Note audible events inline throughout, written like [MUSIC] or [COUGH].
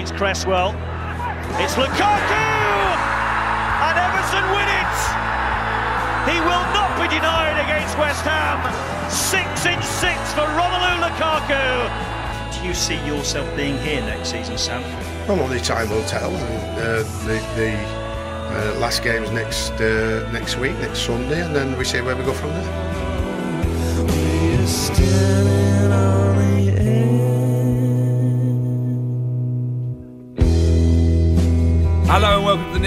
against Cresswell. It's Lukaku, and Everton win it. He will not be denied against West Ham. Six in six for Romelu Lukaku. Do you see yourself being here next season, Sam? Well, only time will tell. Uh, the the uh, last game's next uh, next week, next Sunday, and then we see where we go from there.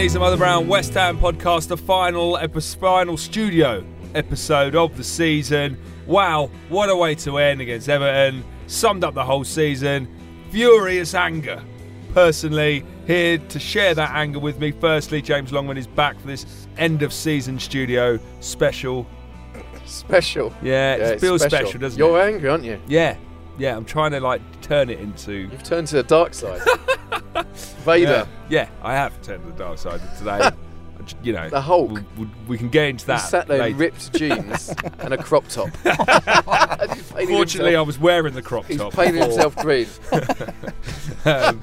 And welcome to the Knees Up Mother Brown West Ham podcast, the final epi- final studio episode of the season. Wow, what a way to end against Everton. Summed up the whole season. Furious anger. Personally, here to share that anger with me. Firstly, James Longman is back for this end of season studio special. Special. Yeah, it feels special, doesn't it? You're angry, aren't you? Yeah, yeah. I'm trying to like turn it into. You've turned to the dark side. [LAUGHS] Vader. Yeah, yeah, I have turned to the dark side today. [LAUGHS] you know, The Hulk. We, we, we can get into that. sat there in ripped jeans and a crop top. [LAUGHS] He's painted Fortunately, I was wearing the crop he's top. painted before. himself green. Um,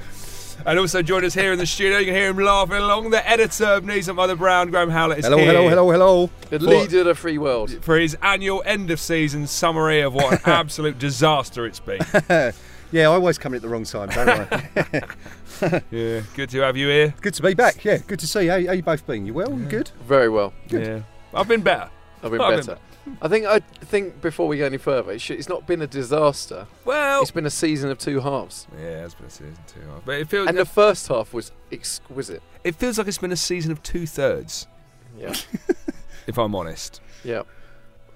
and also join us here in the studio. You can hear him laughing along. The editor of Knees Up Mother Brown, Graham Howlett, is Hello, here hello, hello, hello. The leader of the free world. for his annual end of season summary of what an [LAUGHS] absolute disaster it's been. [LAUGHS] Yeah, I always come in at the wrong time, don't I? [LAUGHS] Yeah, good to have you here. good to be back. Yeah, good to see you. How, how you both been? You well? You good? Very well. Yeah, I've been better. I've been I've been- better. I think I think before we go any further, it should, it's not been a disaster. Well, It's been a season of two halves, yeah, it's been a season of two, halves. but it feels and the first half was exquisite. it feels like it's been a season of two thirds. Yeah, [LAUGHS] If I'm honest. yeah.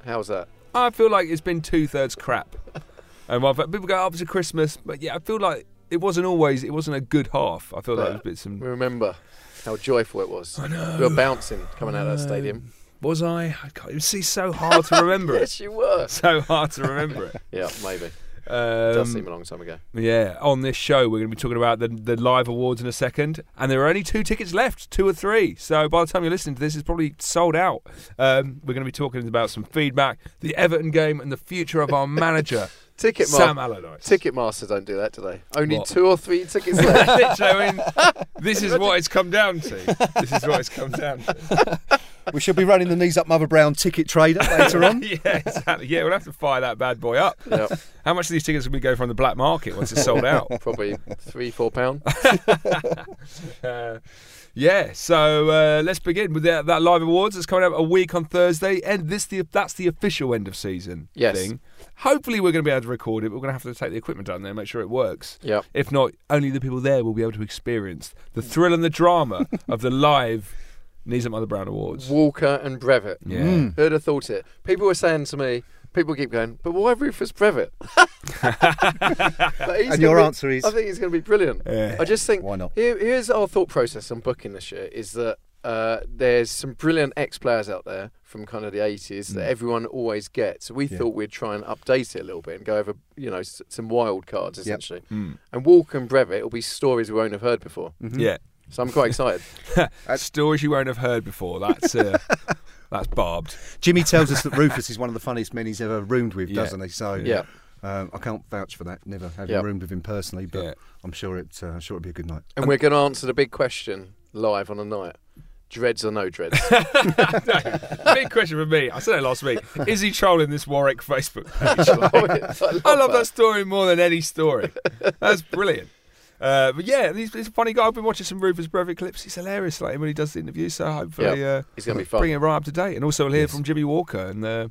How's that? I feel like it's been two thirds crap. [LAUGHS] And while people go up to Christmas, but yeah, I feel like it wasn't always. It wasn't a good half. I feel like it was a bit some. Remember how joyful it was. I know. We were bouncing coming out of that stadium. Was I? I can't. It was see, so hard to remember [LAUGHS] it. Yes, you were. So hard to remember it. [LAUGHS] Yeah, maybe. It does seem Um, a long time ago. yeah, on this show we're going to be talking about the the live awards in a second, and there are only two tickets left, two or three. So by the time you're listening to this, it's probably sold out. Um, we're going to be talking about some feedback, the Everton game, and the future of our manager, [LAUGHS] Ticket Sam Allardyce. Ticketmaster don't do that, do they? Only What? two or three tickets left. I mean, this is what it's come down to. This is what it's come down to. We should be running the knees up Mother Brown ticket trader later on. [LAUGHS] yeah, exactly. Yeah, we'll have to fire that bad boy up. yep, How much of these tickets will we go from the black market once it's sold out? [LAUGHS] probably three, four pound. [LAUGHS] Uh, yeah, so uh, let's begin with that, that live awards that's coming up a week on Thursday, and this the that's the official end of season Yes. thing. Hopefully, we're going to be able to record it. But we're going to have to take the equipment down there and make sure it works. Yep. If not, only the people there will be able to experience the thrill and the drama of the live Knees at Mother Brown Awards. Walker and Brevett. Yeah. Who'd have thought it? People were saying to me, people keep going, but why Rufus Brevett? [LAUGHS] But And your be- answer is? I think he's going to be brilliant. Yeah. I just think Why not? Here, here's our thought process on booking this year: is that uh, there's some brilliant ex-players out there from kind of the 80s that everyone always gets. We Yeah. thought we'd try and update it a little bit and go over, you know, s- some wild cards essentially. Mm. And Walker and Brevett will be stories we won't have heard before. Yeah. So I'm quite excited. [LAUGHS] Stories you won't have heard before. That's uh, [LAUGHS] that's barbed. Jimmy tells us that Rufus is one of the funniest men he's ever roomed with, Yeah. doesn't he? So yeah. um, I can't vouch for that. Never having Yeah. roomed with him personally, but Yeah. I'm sure it. Uh, I'm sure it'll be a good night. And we're going to answer the big question live on a night: dreads or no dreads? [LAUGHS] Big question for me. I said it last week. Is he trolling this Warwick Facebook page? Like, I I love that story more than any story. That's brilliant. Uh, but yeah, he's, he's a funny guy. I've been watching some Rufus Brevett clips. He's hilarious, like when he does the interview. So hopefully, uh, He's going to be fun. bring it right up to date. And also, we'll hear Yes. from Jimmy Walker and uh,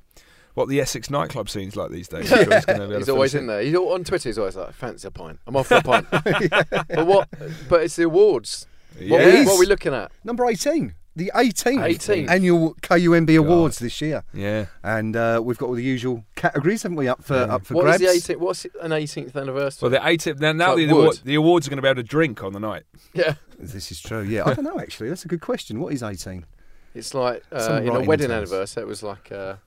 what the Essex nightclub scene's like these days. [LAUGHS] I'm sure he's gonna be able He's always fill us in there. He's all, on Twitter. He's always like, "Fancy a pint? I'm off for a pint." [LAUGHS] But what? But it's the awards. What, Yes. we, what are we looking at? Number 18, the 18th 18th. annual KUMB Awards this year, Yeah. and uh, we've got all the usual categories, haven't we? Up for up for What is grabs. the 18th? What's an 18th anniversary? Well, the 18th. Now, now Like the, award, the awards are going to be able to drink on the night. yeah. This is true. Yeah, I don't know actually. That's a good question. What is 18? It's like uh, in a wedding terms. anniversary, it was like a,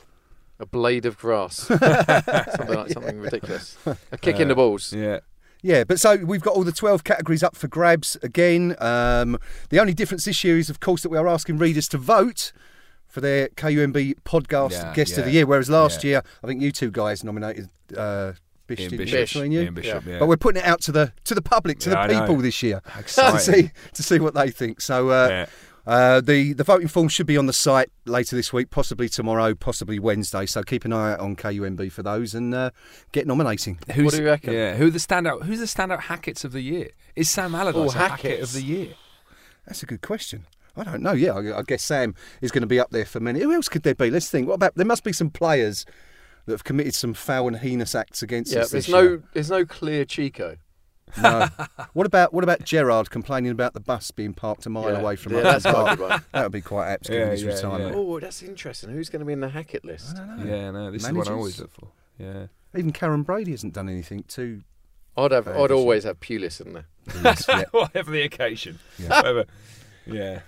a blade of grass, [LAUGHS] something like something ridiculous. A kick in the balls. Yeah. Yeah, but so we've got all the 12 categories up for grabs again. Um, the only difference this year is, of course, that we are asking readers to vote for their KUMB podcast Yeah, guest of the year, whereas last yeah. year, I think you two guys nominated uh, Bish, Ian Bishop. between you? Ian Bishop, yeah. But we're putting it out to the to the public, to Yeah, the people this year [LAUGHS] to see to see what they think. So uh, Yeah. Uh, the the voting form should be on the site later this week, possibly tomorrow, possibly Wednesday. So keep an eye out on KUMB for those and uh, get nominating. Who's, do you reckon? Yeah, who the standout? Who's the standout Hackett's of the year? Is Sam Allardyce Oh, a Hackett of the year? That's a good question. I don't know. Yeah, I, I guess Sam is going to be up there for many. Who else could there be? Let's think. What about? There must be some players that have committed some foul and heinous acts against Yeah, us. there's this no year. there's no clear Chico. No. [LAUGHS] what about what about Gerard complaining about the bus being parked a mile Yeah. away from Yeah, Upton that's quite a Park? good one. That would be quite apt given Yeah, his yeah, retirement. Oh, that's interesting. Who's going to be in the Hackett list? I Yeah, no, this is what I always look for. Yeah. Even Karren Brady hasn't done anything too. I'd have. Fair I'd always have Pulis in there. yeah. [LAUGHS] Whatever the occasion. Yeah. Whatever. Yeah.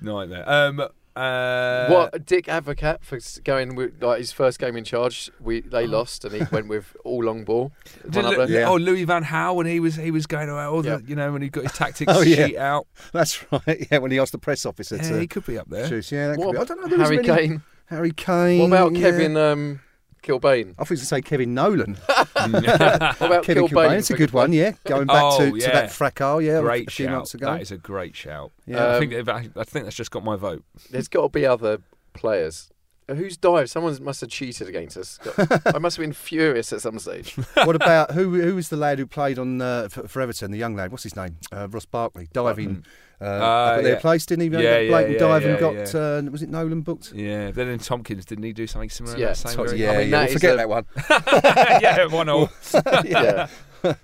Nightmare. Um, uh, what Dick Advocaat for going with like his first game in charge? We they Oh. lost and he [LAUGHS] went with all long ball. Did Lu- Yeah. Oh, Louis Van Gaal when he was he was going around all the Yeah. you know when he got his tactics [LAUGHS] Oh, yeah. sheet out. That's right. Yeah, when he asked the press officer Yeah, to he could be up there. choose. Yeah, that could What be. I don't know. there was Harry many- Kane. Harry Kane. What about yeah. Kevin um, Kilbane? I thought you were to say Kevin Nolan. [LAUGHS] What about Kevin Kilbane? Kilbane. It's a good one. Yeah, going back Oh, to, to that fracas. Yeah, great a few shout. months ago. That is a great shout. Yeah. I Um, think I think that's just got my vote. There's got to be other players. Uh, Who's dived? Someone must have cheated against us. [LAUGHS] I must have been furious at some stage. [LAUGHS] what about who? Who was the lad who played on uh, for, for Everton? The young lad. What's his name? Uh, Ross Barkley diving. Uh, at their yeah. place, didn't he? Yeah, yeah, blatant yeah, dive yeah, and got. Uh, was it Nolan booked? Yeah. Then in Tomkins, didn't he do something similar? Yeah, same very- yeah, I mean, yeah. We'll forget that one. [LAUGHS] yeah, one all. yeah,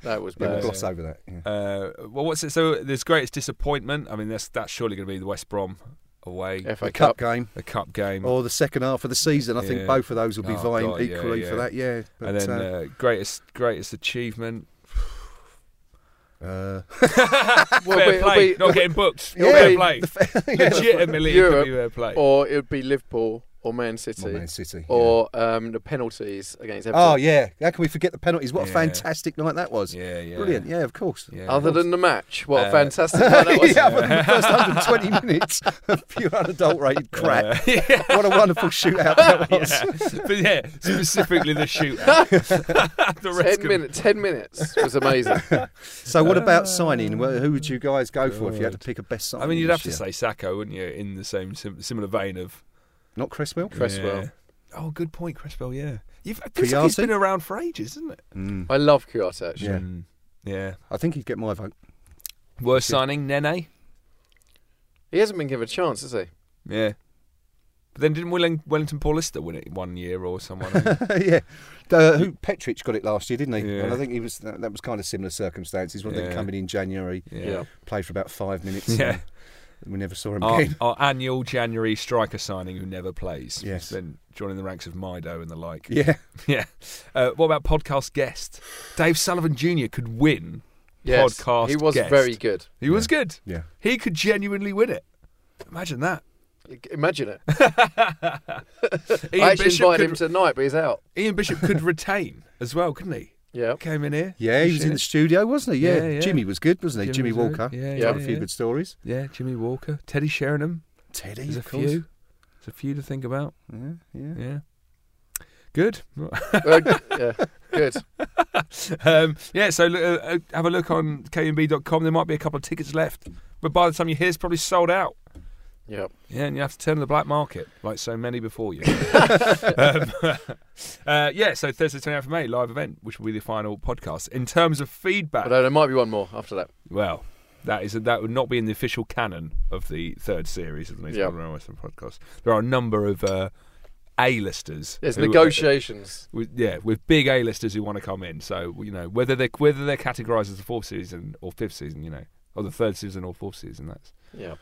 that was we'll bad. gloss over that. Yeah. Uh, well, what's it? So there's greatest disappointment. I mean, that's that's surely going to be the West Brom away, FA The Cup. cup game a cup game, or the second half of the season. I think both of those will be Oh, vying God, equally yeah. for that. Yeah, but, and then uh, uh, greatest greatest achievement. [SIGHS] uh, [LAUGHS] Well, fair it'll play, be- not getting booked. Yeah, fair play. the fa- yeah, [LAUGHS] Legitimately, it Europe could be fair play. or it would be Liverpool or Man City Man City. or um, the penalties against Everton. Oh yeah, how can we forget the penalties? What a fantastic night that was! yeah, yeah, Brilliant. Yeah, of course. Yeah. Other than the match, what Uh, a fantastic [LAUGHS] night that was. yeah, other the first [LAUGHS] 120 minutes of pure unadulterated crap. Uh, [LAUGHS] yeah. What a wonderful shootout that was. yeah. But yeah, specifically the shootout. the rest Ten can- minutes. Ten minutes was amazing. So, what about signing? Well, Who would you guys go for if you had to pick a best signing? I mean, you'd this have to say Sakho, wouldn't you? In the same sim- similar vein of not Cresswell. Cresswell. Yeah. Oh, good point, Cresswell. Yeah, You've, it feels like he's Kouyaté? been around for ages, isn't it? Mm. I love Kouyaté actually. Yeah. Mm, yeah. I think he'd get my vote. Worst signing, Nene. He hasn't been given a chance, has he? Yeah. But then didn't Welling- Wellington Paulista win it one year or someone? [LAUGHS] yeah, uh, who Petric got it last year, didn't he? Yeah. And I think he was that, that was kind of similar circumstances. Wasn't Yeah. he coming in January, yeah. played for about five minutes. [LAUGHS] Yeah. And we never saw him Our, again. our annual January striker signing who never plays. Yes. Then joining the ranks of Mido and the like. Yeah, [LAUGHS] Yeah. Uh, what about podcast guest? Dave Sullivan Jr. could win Yes. podcast He was guest. very good. He was good. yeah. He could genuinely win it. Imagine that. Imagine it. [LAUGHS] [LAUGHS] Ian I actually Bishop invited him tonight, but he's out. Ian Bishop could retain as well, couldn't he? Yeah. Came in here. Yeah, he was in the studio, wasn't he? Yeah, Yeah, yeah. Jimmy was good, wasn't he? Jimmy Jimmy, was good. Walker. Yeah, Told yeah, a few yeah. good stories. Yeah, Jimmy Walker, Teddy Sheringham. Teddy, There's a course. few. There's a few to think about. Yeah, yeah. Yeah. Good. Well, yeah. Good. [LAUGHS] um, yeah, so uh, uh, have a look on kumb.com. There might be a couple of tickets left, but by the time you hear, it's probably sold out. Yeah. Yeah, and you have to turn to the black market, like so many before you. [LAUGHS] um, [LAUGHS] uh, yeah, so Thursday, 29th of May, live event, which will be the final podcast. In terms of feedback, But uh, there might be one more after that. well, that is that would not be in the official canon of the third series of the Nathan. Modern Western podcast. There are a number of uh, A-listers. There's who- negotiations. with, yeah, with big A-listers who want to come in. So you know whether they whether they're categorised as the fourth season or fifth season, you know, or the third season or fourth season. That's Yeah.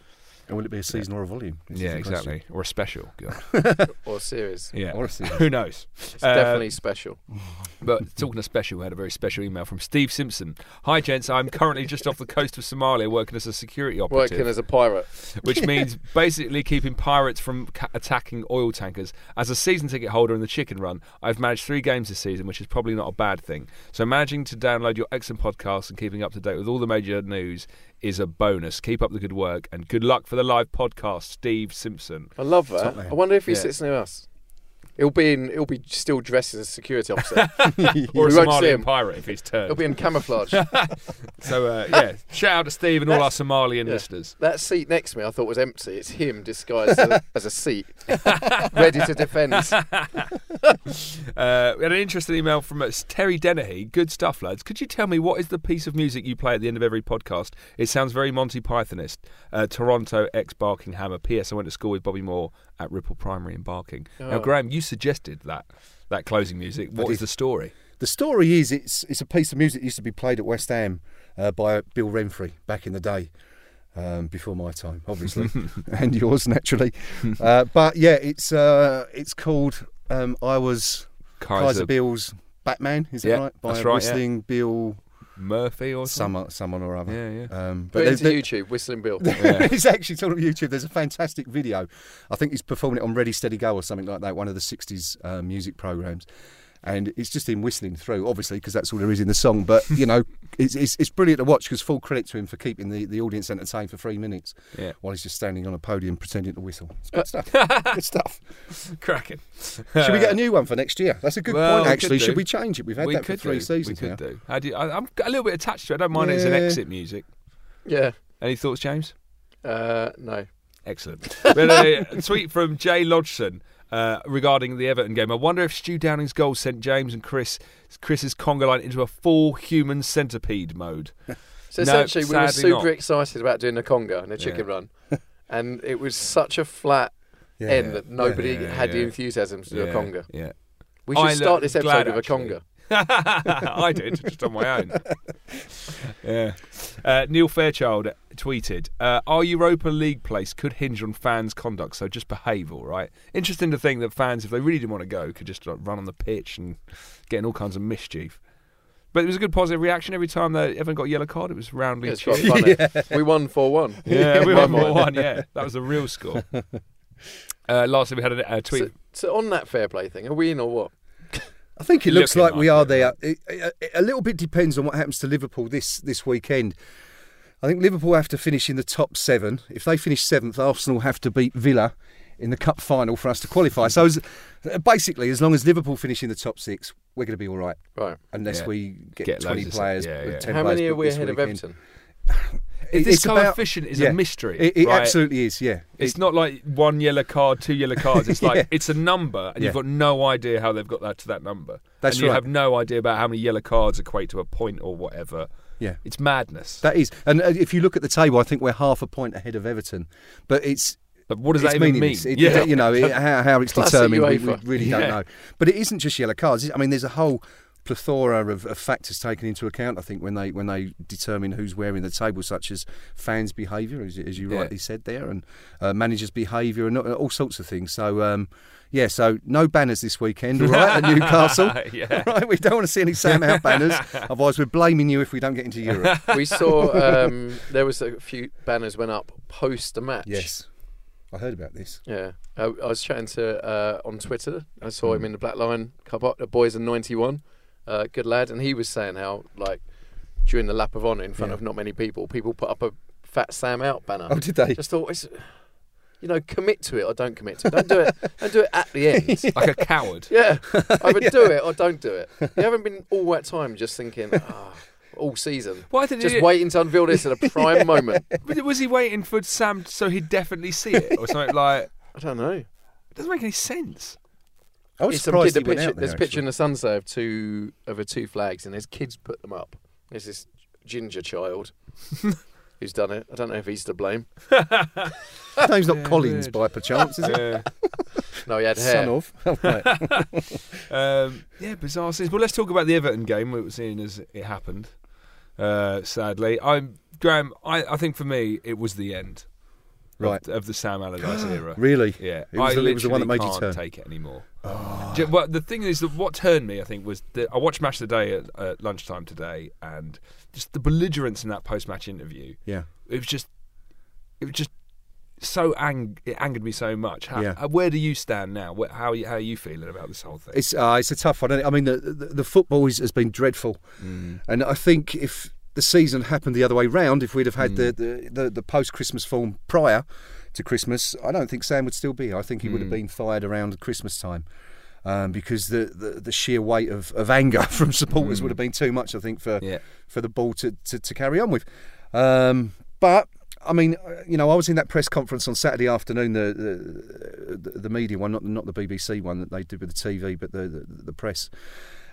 And will it be a season or a volume? This Yeah, the question. exactly. Or a special. God. [LAUGHS] or series. Yeah. Or a series. Who knows? It's Uh, definitely special. [LAUGHS] But talking of special, we had a very special email from Steve Simpson. Hi, gents. I'm currently just off the coast of Somalia working as a security operative. Working as a pirate. [LAUGHS] which means basically keeping pirates from ca- attacking oil tankers. As a season ticket holder in the Chicken Run, I've managed three games this season, which is probably not a bad thing. So managing to download your excellent podcast and keeping up to date with all the major news is a bonus. Keep up the good work and good luck for the live podcast, Steve Simpson. I love that. I wonder if he Yeah. sits near us. He'll be in. He'll be still dressed as a security officer. [LAUGHS] Or a We won't see Somalian pirate if he's turned. He'll be in camouflage. [LAUGHS] So uh, yeah, shout out to Steve and all our Somalian Yeah. listeners. that seat next to me, I thought was empty. It's him disguised as a, [LAUGHS] as a seat, ready to defend. Uh, we had an interesting email from uh, Terry Dennehy. Good stuff, lads. Could you tell me what is the piece of music you play at the end of every podcast? It sounds very Monty Pythonist. Uh, Toronto ex Barking Hammer. P.S. I went to school with Bobby Moore at Ripple Primary in Barking. Now, Oh. Graham, you suggested that that closing music. What is is the story? The story is it's it's a piece of music that used to be played at West Ham uh, by Bill Renfrey back in the day, um, before my time, obviously, [LAUGHS] [LAUGHS] and yours naturally. Uh, but yeah, it's uh, it's called um, I was Kaiser Bill's Batman. Is Yeah, it right? By that's right, yeah. Whistling Bill, Murphy or something. someone, someone or other. Yeah, yeah. Um, Put it there's- into YouTube, Whistling Bill. Yeah. [LAUGHS] it's actually it's on YouTube. There's a fantastic video. I think he's performing it on Ready Steady Go or something like that, one of the '60s uh, music programs. And it's just him whistling through, obviously, because that's all there is in the song. But you know, [LAUGHS] it's, it's, it's brilliant to watch. Because full credit to him for keeping the, the audience entertained for three minutes Yeah. while he's just standing on a podium pretending to whistle. It's good stuff. [LAUGHS] good stuff. Cracking. Should we get a new one for next year? That's a good Well, point. Actually, should we change it? We've had we that for could three do. seasons we now. could do. How do you, I, I'm a little bit attached to it. I don't mind it as an exit music. Yeah. Any thoughts, James? Uh, no. Excellent. We had a tweet from Jay Lodgson uh, regarding the Everton game. I wonder if Stu Downing's goal sent James and Chris Chris's conga line into a full human centipede mode. [LAUGHS] So No, essentially, we were super not. excited about doing the conga and the chicken Yeah. run, [LAUGHS] and it was such a flat Yeah. end that nobody had the enthusiasm to do a conga. Yeah. We should I start this episode with a conga. [LAUGHS] I did, just on my own. [LAUGHS] yeah. Uh, Neil Fairchild tweeted, uh, Our Europa League place could hinge on fans' conduct, so just behave, all right? Interesting to think that fans, if they really didn't want to go, could just like, run on the pitch and get in all kinds of mischief. But it was a good positive reaction every time they Everton got a yellow card. It was roundly It's cheered. quite funny. [LAUGHS] We won four one. Yeah, we won more mind. one. Yeah, that was a real score. Uh, lastly, we had a, a tweet. So, so on that fair play thing, are we in or what? I think it looks Looking like we are there. It, it- a little bit depends on what happens to Liverpool this this weekend. I think Liverpool have to finish in the top seven. If they finish seventh, Arsenal have to beat Villa in the cup final for us to qualify. So as, basically, as long as Liverpool finish in the top six, we're going to be all right. Right. Unless Yeah. we get, Get twenty players. yeah, yeah. 10 How players many are we this ahead of. Everton? [LAUGHS] If this it's about- coefficient is yeah. a mystery. It, it right? absolutely is. Yeah. It's It- not like one yellow card, two yellow cards. It's [LAUGHS] like Yeah. it's a number, and you've got no idea how they've got that to that number. That's and you right. have no idea about how many yellow cards equate to a point or whatever. Yeah. It's madness. That is, and uh, if you look at the table, I think we're half a point ahead of Everton. But it's but what does it's that even mean? meaningless. It- yeah. you know it, how, how it's [LAUGHS] Classic determined, we, we really Yeah. don't know. But it isn't just yellow cards. I mean, there's a whole plethora of, of factors taken into account. I think when they when they determine who's wearing the table, such as fans' behaviour, as, as you Yeah. rightly said there, and uh, managers' behaviour, and all- all sorts of things. So. Um, yeah, so no banners this weekend, all right, at [LAUGHS] Newcastle. [LAUGHS] Yeah. All right, we don't want to see any Sam out banners. [LAUGHS] Otherwise, we're blaming you if we don't get into Europe. We saw um, there was a few banners went up post the match. yes, I heard about this. Yeah, I, I was chatting to uh, on Twitter. I saw Hmm. him in the Black Line Cup. The boys are ninety one. Uh, good lad, and he was saying how like during the lap of honour in front Yeah. of not many people, people put up a fat Sam out banner. Oh, did they? Just thought it's. You know, commit to it or don't commit to it. Don't do it. [LAUGHS] Don't do it at the end. [LAUGHS] like a coward. Yeah, either [LAUGHS] do it or don't do it. You haven't been all that time just thinking, ah, all season. Why did Just he, waiting to unveil this at a prime moment. Was he waiting for Sam so he'd definitely see it or something like? I don't know. It doesn't make any sense. I was It's surprised kid, the picture, there, there's a picture in the Sunday of two of the two flags, and there's kids put them up. There's this ginger child [LAUGHS] who's done it. I don't know if he's to blame. [LAUGHS] His name's not Yeah, Collins weird. by perchance, is it? Yeah. No, he had hair. Son of. Oh, [LAUGHS] right. Um, yeah, bizarre scenes. Well, let's talk about the Everton game. We were seeing as it happened. Uh, sadly, I'm Graham. I, I think for me it was the end. Right. of, of the Sam Allardyce [GASPS] era. Really? Yeah, It was, I the, it was the one that made you turn. take it anymore. Ju- well, the thing is that what turned me, I think, was that I watched Match of the Day at, at lunchtime today, and just the belligerence in that post-match interview. Yeah. It was just, it was just so ang- it angered me so much. How, Yeah. uh, Where do you stand now? Where, how are you, how are you feeling about this whole thing? It's uh, it's a tough one. I mean, the the, the football is, has been dreadful, and I think if the season happened the other way round, if we'd have had the, the, the, the post Christmas form prior to Christmas, I don't think Sam would still be. I think he would have been fired around Christmas time. Um, because the, the, the sheer weight of, of anger [LAUGHS] from supporters would have been too much, I think, for Yeah. for the ball to, to, to carry on with. Um, but I mean, uh, you know, I was in that press conference on Saturday afternoon, the the, the media one, not not the BBC one that they did with the TV, but the the, the press.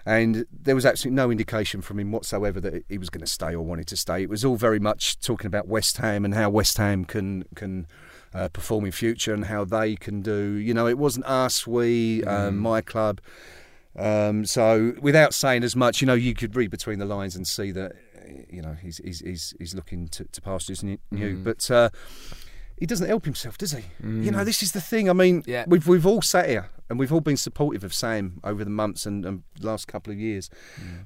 And there was absolutely no indication from him whatsoever that he was going to stay or wanted to stay. It was all very much talking about West Ham and how West Ham can can uh, perform in future and how they can do. You know, it wasn't us, we, um, my club. Um, so without saying as much, you know, you could read between the lines and see that, you know, he's he's he's, he's looking to, to pastures new. new. But uh, he doesn't help himself, does he? You know, this is the thing. I mean, Yeah. we've we've all sat here and we've all been supportive of Sam over the months and, and last couple of years,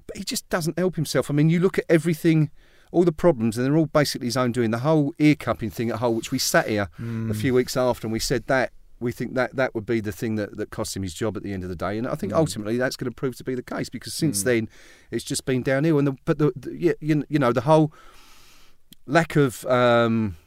but he just doesn't help himself. I mean, you look at everything. All the problems, and they're all basically his own doing. The whole ear cupping thing at Hull, which we sat here a few mm. weeks after, and we said that we think that that would be the thing that, that cost him his job at the end of the day. And I think mm. ultimately that's going to prove to be the case because since mm. then it's just been downhill. And the, but the, the you, you know the whole lack of um,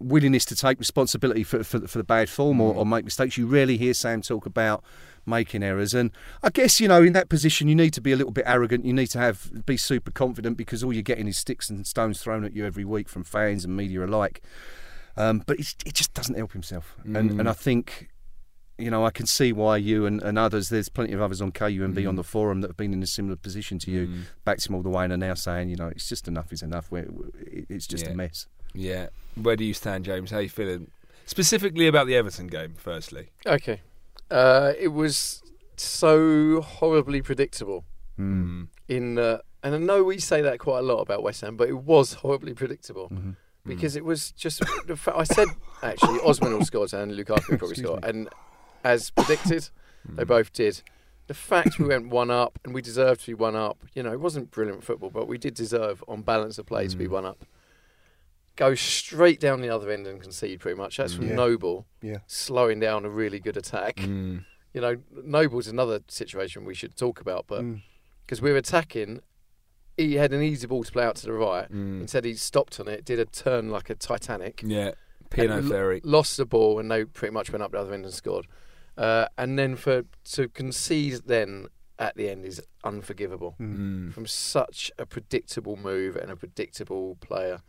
willingness to take responsibility for, for, for the bad form or, mm. or make mistakes. You rarely hear Sam talk about making errors, and I guess you know in that position you need to be a little bit arrogant. You need to have be super confident because all you're getting is sticks and stones thrown at you every week from fans and media alike. Um, but it just doesn't help himself, and and mm. I think. You know, I can see why you and, and others. There's plenty of others on KUMB mm. on the forum that have been in a similar position to you, backed him all the way, and are now saying, you know, it's just enough is enough. We're, it- it's just Yeah. a mess. Yeah. Where do you stand, James? How are you feeling? Specifically about the Everton game, firstly. Okay. Uh, it was so horribly predictable. Mm. In uh, and I know we say that quite a lot about West Ham, but it was horribly predictable Mm-hmm. because it was just. [LAUGHS] the fa- I said actually Osman will score and Lukaku [LAUGHS] will probably score, and as predicted, they both did. The fact we went one up and we deserved to be one up, you know, it wasn't brilliant football, but we did deserve on balance of play to be one up. Go straight down the other end and concede pretty much. That's from Yeah. Noble Yeah. slowing down a really good attack. Mm. You know, Noble's another situation we should talk about, but Mm. because we're attacking, he had an easy ball to play out to the right. Mm. Instead, he stopped on it, did a turn like a Titanic, Yeah. P&O l- lost the ball, and they pretty much went up the other end and scored. Uh, and then for to concede then at the end is unforgivable Mm. from such a predictable move and a predictable player.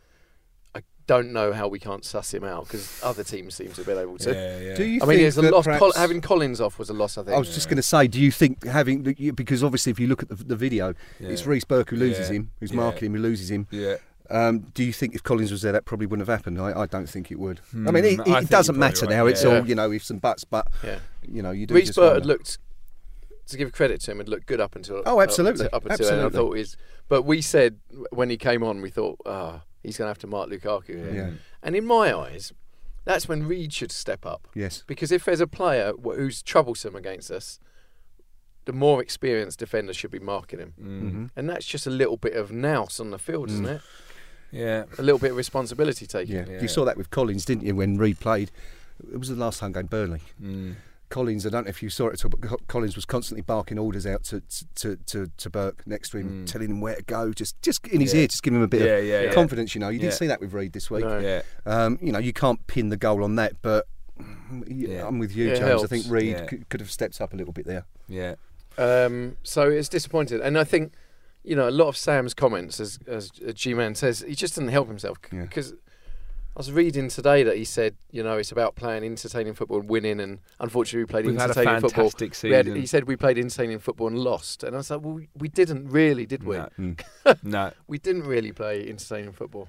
I don't know how we can't suss him out because other teams seem to have been able to. Yeah, yeah. Do you I mean, it's a loss. perhaps- Col- having Collins off was a loss. I think. I was just going to say, do you think having because obviously if you look at the, the video, it's Yeah. Reece Burke who loses Yeah. him, who's Yeah. marking him, who loses him. Yeah. Um, do you think if Collins was there, that probably wouldn't have happened? I, I don't think it would. I Hmm, mean, it, I it, doesn't matter probably now. right, It's all you know, ifs and buts. But yeah. you know, you do. Reece just Burke looked, to give credit to him, had looked good up until. Oh, absolutely. Up, until, up until then. I thought he's. But we said when he came on, we thought, ah, he's going to have to mark Lukaku here. Yeah. And in my eyes, that's when Reid should step up. Yes. Because if there's a player who's troublesome against us, the more experienced defender should be marking him. Mm-hmm. And that's just a little bit of nous on the field, isn't Mm. it? Yeah. A little bit of responsibility taken. Yeah. Yeah. You saw that with Collins, didn't you? When Reid played, it was the last home game, Burnley. Mm. Collins, I don't know if you saw it at all, but Collins was constantly barking orders out to to to, to Burke next to him, Mm. telling him where to go, just just in his Yeah. ear, just giving him a bit Yeah, of yeah, yeah. confidence. You know, you didn't see that with Reid this week. No. Yeah. Um, you know, you can't pin the goal on that, but Yeah. I'm with you, Yeah, it James. I think Reid Yeah. could, could have stepped up a little bit there. Yeah. Um, so it's disappointed, and I think you know a lot of Sam's comments, as as G Man says, he just didn't help himself Yeah. because I was reading today that he said, you know, it's about playing entertaining football and winning, and unfortunately we played We've had a entertaining football. fantastic We had, season. he said we played entertaining football and lost, and I was like, well, we, we didn't really, did we? No. Mm. [LAUGHS] no. We didn't really play entertaining football.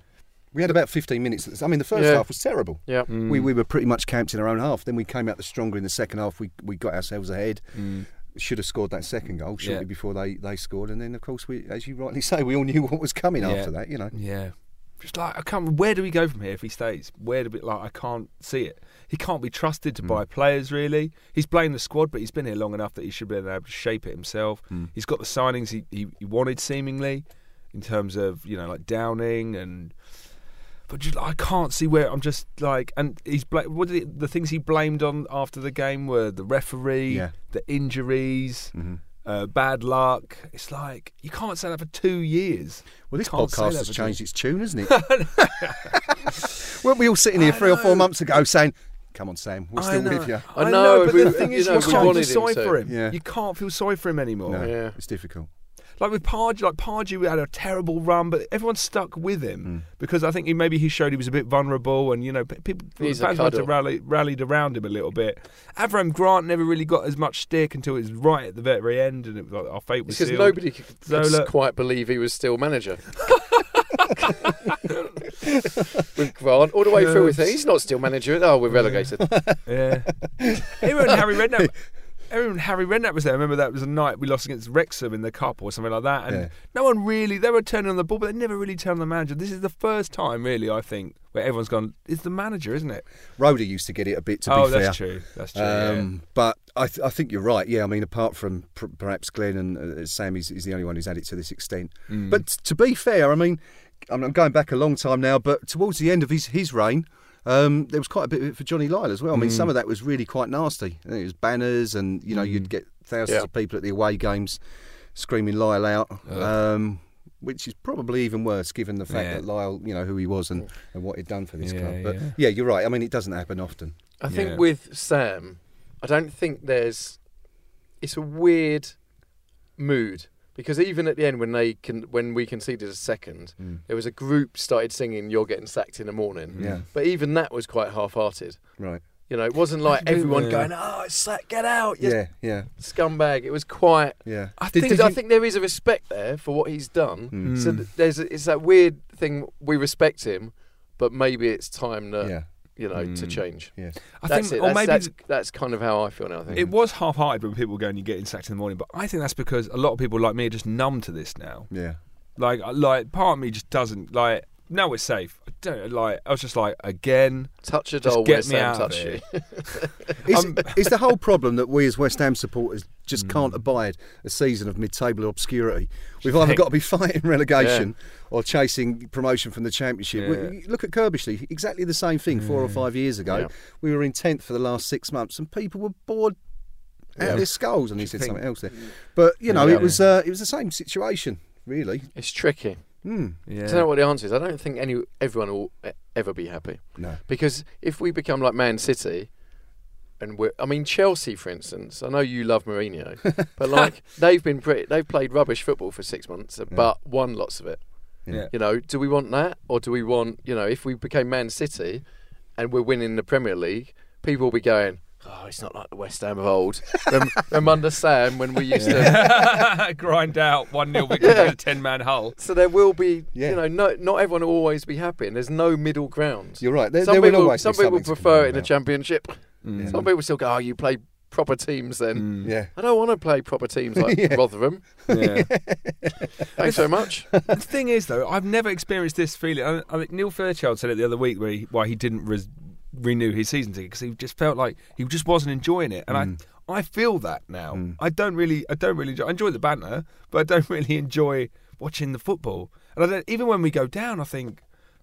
We had about 15 minutes. I mean, the first Yeah. half was terrible. Yeah, Mm. We, we were pretty much camped in our own half. Then we came out the stronger in the second half. We we got ourselves ahead. Mm. Should have scored that second goal shortly Yeah. before they, they scored. And then, of course, we, as you rightly say, we all knew what was coming Yeah. after that. You know. Yeah. Just like I can't. Where do we go from here if he stays? Where do we like? I can't see it. He can't be trusted to hmm. buy players. Really, he's playing the squad, but he's been here long enough that he should be able to shape it himself. Hmm. He's got the signings he, he, he wanted, seemingly, in terms of you know like Downing and. But just, I can't see where I'm just like, and he's bla- what did he, the things he blamed on after the game were the referee, Yeah. the injuries, mm-hmm. Uh, bad luck. It's like you can't say that for two years. Well, this podcast has for changed its tune, hasn't it? [LAUGHS] Weren't we all sitting here three or four months ago saying, "Come on, Sam, we're I still know. with you." I I know, know, but we- the thing you is, know, you we can't feel wanted him sorry for him. Yeah. You can't feel sorry for him anymore. No, Yeah. it's difficult. Like with Pardew, like Pardew we had a terrible run, but everyone stuck with him hmm. because I think he maybe he showed he was a bit vulnerable, and you know pe- people He's fans had to rally, rallied around him a little bit. Avram Grant never really got as much stick until it was right at the very end, and it was like our fate was Because sealed. nobody could, could Zola- quite believe he was still manager. [LAUGHS] with Grant all the way through with it. He's not still manager. Oh, we're relegated. Yeah. Even when Harry Redknapp, [LAUGHS] when Harry Redknapp was there, I remember that was a night we lost against Wrexham in the cup or something like that, and Yeah. no one really they were turning on the ball, but they never really turned on the manager. This is the first time, really, I think, where everyone's gone. It's the manager, isn't it? Roeder used to get it a bit, to oh, be fair. that's true. That's true. yeah. Um, But I, th- I think you're right. Yeah, I mean, apart from pr- perhaps Glenn and uh, Sam, is, is the only one who's had it to this extent. Mm. But t- to be fair, I mean, I'm I'm going back a long time now, but towards the end of his, his reign, um, there was quite a bit of it for Johnny Lyall as well. I mean, Mm. some of that was really quite nasty. I It was banners, and you know, you'd get thousands Yeah. of people at the away games screaming Lyall out. Um, which is probably even worse, given the fact Yeah. that Lyall, you know, who he was and, and what he'd done for this Yeah, club. But yeah. yeah, you're right. I mean, it doesn't happen often. I think with Sam, I don't think there's. It's a weird mood because even at the end when they can when we conceded a second, Mm. there was a group started singing "You're getting sacked in the morning." Yeah. But even that was quite half-hearted. Right. You know, it wasn't like everyone yeah. going, "Oh, it's sack, get out, you Yeah, yeah, scumbag." It was quite. yeah. I think Because did I you- think there is a respect there for what he's done. Mm. So there's a, it's that weird thing. We respect him, but maybe it's time to Yeah, you know to Mm. change. yeah. I that's think, it. or That's, maybe that's, that's kind of how I feel now. I think. it was half-hearted when people were going, "You're getting sacked in the morning," but I think that's because a lot of people like me are just numb to this now. Yeah. Like, like part of me just doesn't like. No, we're safe. I don't like. I was just like, again, touch a just doll get where me Sam out of touched you. it. [LAUGHS] Is, Um, is the whole problem that we as West Ham supporters just can't abide a season of mid-table obscurity? We've either [LAUGHS] got to be fighting relegation or chasing promotion from the Championship. Yeah. we- look at Curbishley, exactly the same thing four or five years ago. Yeah. We were in 10th for the last six months and people were bored out Yeah. of their skulls. And he said think- something else there. But, you know, Yeah. it was uh, it was the same situation, really. It's tricky. Hmm. yeah. I don't know what the answer is. I don't think any everyone will e- ever be happy No. because if we become like Man City, and we're, I mean Chelsea, for instance. I know you love Mourinho, but [LAUGHS] like they've been pretty, they've played rubbish football for six months, but won lots of it. Yeah. You know, do we want that, or do we want you know if we became Man City, and we're winning the Premier League, people will be going. Oh, it's not like the West Ham of old. Rem- [LAUGHS] Remember under Sam when we used to [LAUGHS] grind out one 0 victory Yeah. to a ten man hull. So there will be, Yeah. you know, no, not everyone will always be happy, and there's no middle ground. You're right. There, some there will people, be some people prefer it in the about. championship. Mm. Some people still go, "Oh, you play proper teams then." Yeah. I don't want to play proper teams like [LAUGHS] Yeah. Rotherham. Yeah. [LAUGHS] Thanks so much. [LAUGHS] the thing is, though, I've never experienced this feeling. I, I think Neil Fairchild said it the other week where he, why he didn't res- renew his season ticket because he just felt like he just wasn't enjoying it, and Mm. I I feel that now. I don't really I don't really enjoy, I enjoy the banter, but I don't really enjoy watching the football. And I don't, even when we go down, I think,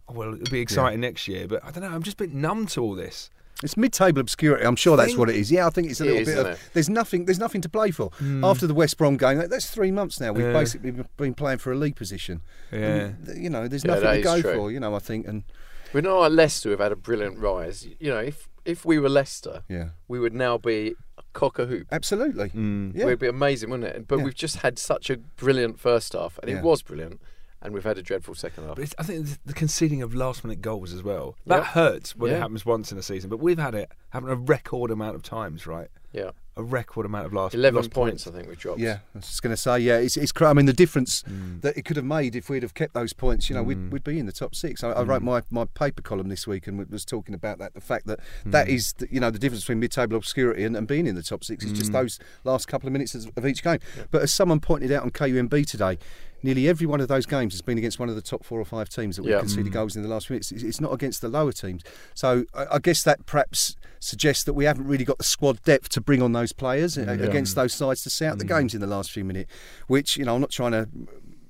oh well, it'll be exciting next year. But I don't know. I'm just a bit numb to all this. It's mid-table obscurity. I'm sure that's what it is. Yeah, I think it's a little is, bit of. it? There's nothing. There's nothing to play for. After the West Brom game, that's three months now. We've Yeah. basically been playing for a league position. Yeah. And, you know, there's Yeah, nothing that to go true. for. You know, I think, and We're not like Leicester who've had a brilliant rise. You know, if if we were Leicester, yeah, we would now be a cock a hoop. absolutely. Mm. Yeah. We'd be amazing, wouldn't it? But Yeah. we've just had such a brilliant first half, and Yeah. it was brilliant, and we've had a dreadful second half. But it's, I think the conceding of last minute goals as well. That Yeah. hurts when it happens once in a season, but we've had it happen a record amount of times, right? Yeah, A record amount of last eleven lost points, I think we've dropped. Yeah, I was just going to say, yeah, it's, it's. I mean, the difference Mm. that it could have made if we'd have kept those points, you know, Mm. we'd, we'd be in the top six. I, I wrote my, my paper column this week and was talking about that. The fact that Mm. that is, the, you know, the difference between mid-table obscurity and, and being in the top six is just those last couple of minutes of of each game. But as someone pointed out on KUMB today, nearly every one of those games has been against one of the top four or five teams that we've Yeah. conceded mm. goals in the last few minutes. It's, it's not against the lower teams. So I, I guess that perhaps suggests that we haven't really got the squad depth to bring on those players uh, against those sides to see out the mm. games in the last few minutes. Which you know, I'm not trying to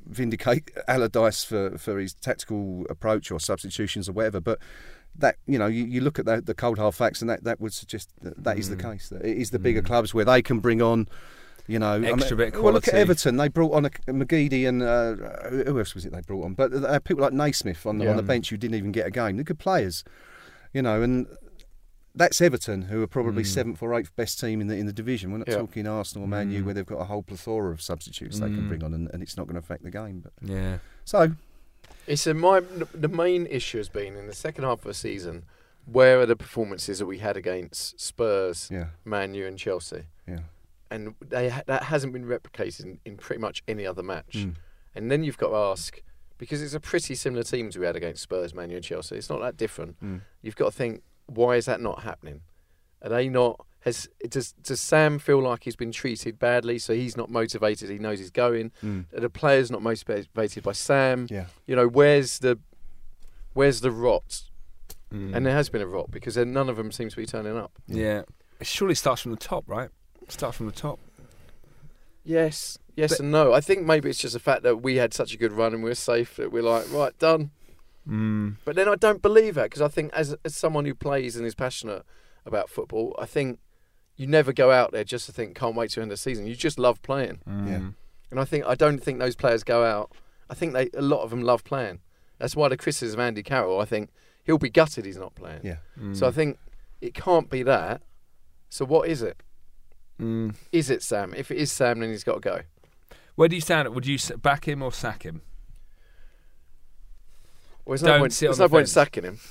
vindicate [LAUGHS] Allardyce for, for his tactical approach or substitutions or whatever, but that you know you, you look at the, the cold hard facts and that, that would suggest that, that is the mm. case. That it is the bigger clubs where they can bring on. You know, I mean, bit of well, look at. Everton. They brought on a, McGeady and uh, who else was it they brought on? But they had people like Naismith on the, on the bench who didn't even get a game. They're good players, you know, and that's Everton, who are probably seventh or eighth best team in the in the division. We're not Yeah. talking Arsenal or Man U, where they've got a whole plethora of substitutes they can Mm. bring on, and, and it's not going to affect the game. But Yeah. so It's a, my the main issue has been in the second half of the season. Where are the performances that we had against Spurs, yeah, Man U, and Chelsea? yeah, And they that hasn't been replicated in, in pretty much any other match. Mm. And then you've got to ask because it's a pretty similar teams we had against Spurs, Man U, and Chelsea. It's not that different. Mm. You've got to think why is that not happening? Are they not? Has does does Sam feel like he's been treated badly, so he's not motivated? He knows he's going. Mm. Are the players not motivated by Sam? yeah. You know, where's the where's the rot? Mm. And there has been a rot because none of them seems to be turning up. yeah. It surely starts from the top, right? Starts from the top. Yes, yes But- and no. I think maybe it's just the fact that we had such a good run and we are safe that we're like, right, done. Mm. But then I don't believe that because I think as as someone who plays and is passionate about football, I think you never go out there just to think can't wait to end the season. You just love playing, Mm. Yeah. and I think I don't think those players go out. I think they a lot of them love playing. That's why the criticism of Andy Carroll. I think he'll be gutted he's not playing. Yeah. Mm. So I think it can't be that. So what is it? Mm. Is it Sam? If it is Sam, then he's got to go. Where do you stand? Would you back him or sack him? Well, there's Don't no point, sit on there's the point fence. sacking him. [LAUGHS]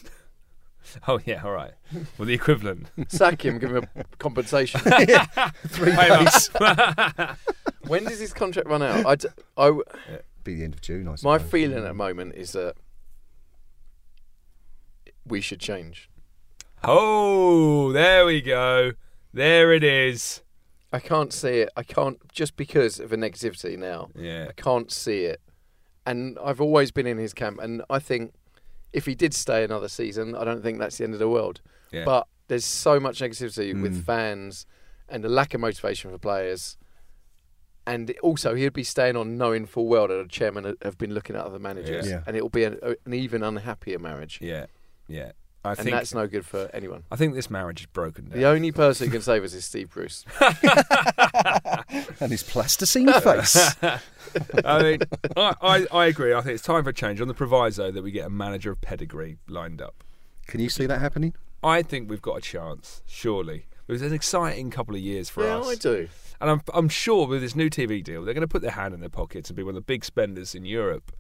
Oh yeah, all right. Well, the equivalent. [LAUGHS] Sack him, give him a compensation. [LAUGHS] Three days. when does his contract run out? I, d- I w- Be the end of June. I my feeling at the moment is that we should change. oh, there we go. There it is. I can't see it. I can't just because of the negativity now. Yeah. I can't see it. And I've always been in his camp, and I think if he did stay another season, I don't think that's the end of the world. Yeah. But there's so much negativity Mm. with fans and a lack of motivation for players. And also, he'd be staying on knowing full well that the chairman have been looking at other managers, Yeah. and it'll be an, an even unhappier marriage. yeah. Yeah. I and think that's no good for anyone. I think this marriage is broken down. The only person who can save us is Steve Bruce. [LAUGHS] and his plasticine face. [LAUGHS] I mean, I, I, I agree. I think it's time for a change on the proviso that we get a manager of pedigree lined up. Can you see that happening? I think we've got a chance, surely. It was an exciting couple of years for us. yeah, us. I do. And I'm, I'm sure with this new TV deal, they're going to put their hand in their pockets and be one of the big spenders in Europe.